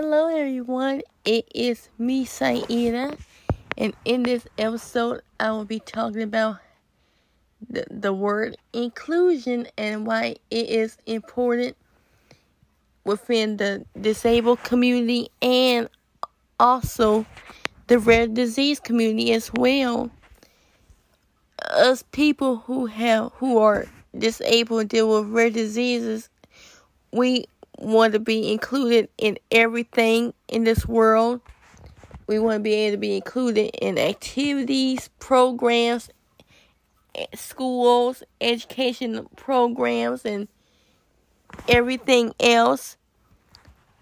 Hello, everyone. It is me, Saida, and in this episode, I will be talking about the, the word inclusion and why it is important within the disabled community and also the rare disease community as well. Us people who have who are disabled deal with rare diseases, we want to be included in everything in this world. We want to be able to be included in activities, programs, schools, education programs, and everything else.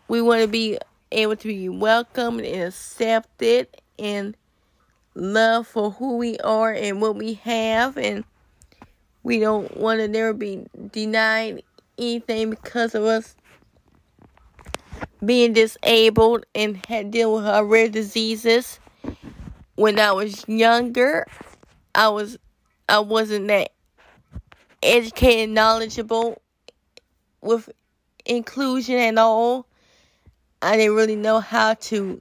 We want to be able to be welcomed and accepted and loved for who we are and what we have. And we don't want to never be denied anything because of us being disabled and had deal with rare diseases. When I was younger, I was I wasn't that educated, knowledgeable with inclusion and all. I didn't really know how to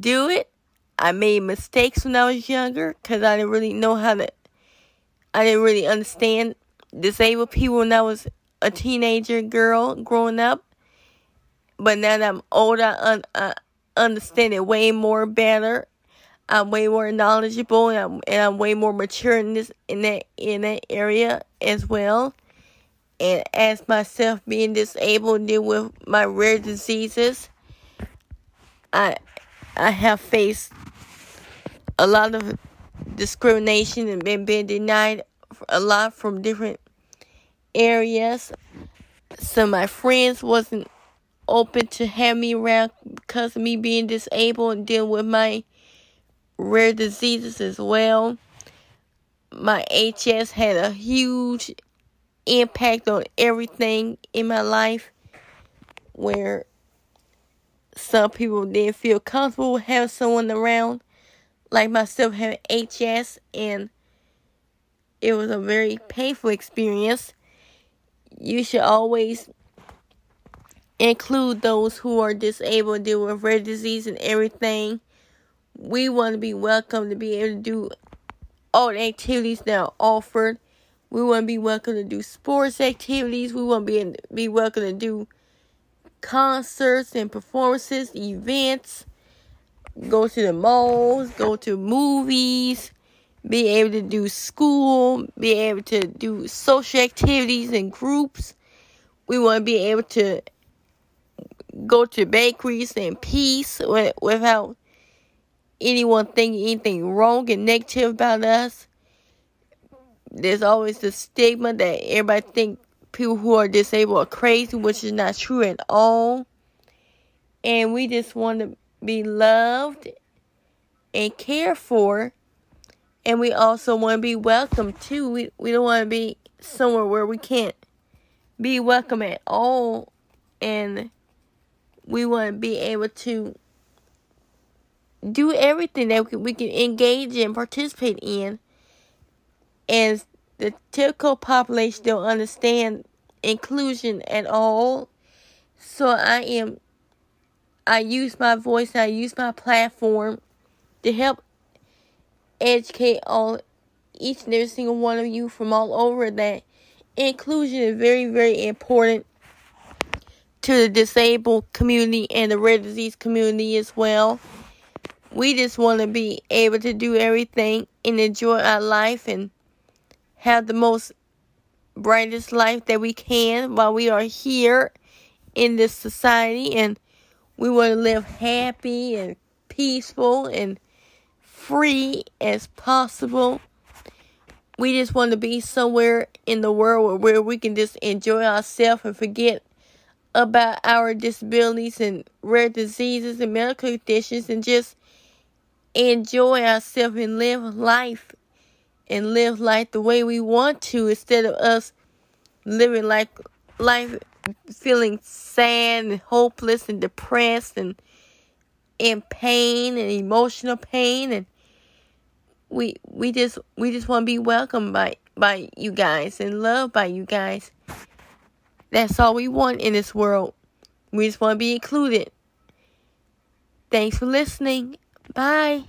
do it. I made mistakes when I was younger because I didn't really know how to. I didn't really understand disabled people when I was a teenager girl growing up. But now that I'm older, I, un- I understand it way more better. I'm way more knowledgeable and I'm, and I'm way more mature in this in that in that area as well. And as myself being disabled deal with my rare diseases, I I have faced a lot of discrimination and been being denied a lot from different areas. So my friends wasn't open to have me around because of me being disabled and dealing with my rare diseases as well. My HS had a huge impact on everything in my life where some people didn't feel comfortable having someone around like myself having HS and it was a very painful experience. You should always include those who are disabled, deal with rare disease and everything. We want to be welcome to be able to do all the activities that are offered. We want to be welcome to do sports activities. We want to be be welcome to do concerts and performances, events. Go to the malls, go to movies, be able to do school, be able to do social activities and groups. We want to be able to go to bakeries in peace without anyone thinking anything wrong and negative about us. There's always the stigma that everybody think people who are disabled are crazy, which is not true at all. And we just want to be loved and cared for. And we also want to be welcome too. We we don't want to be somewhere where we can't be welcome at all. And we want to be able to do everything that we can, we can engage in, participate in. And the typical population don't understand inclusion at all. So I am, I use my voice, I use my platform to help educate all, each and every single one of you from all over that inclusion is very, very important to the disabled community and the rare disease community as well. We just want to be able to do everything and enjoy our life and have the most brightest life that we can while we are here in this society and we want to live happy and peaceful and free as possible. We just want to be somewhere in the world where we can just enjoy ourselves and forget about our disabilities and rare diseases and medical conditions and just enjoy ourselves and live life and live life the way we want to instead of us living like life feeling sad and hopeless and depressed and in pain and emotional pain and we we just we just want to be welcomed by by you guys and loved by you guys that's all we want in this world. We just want to be included. Thanks for listening. Bye.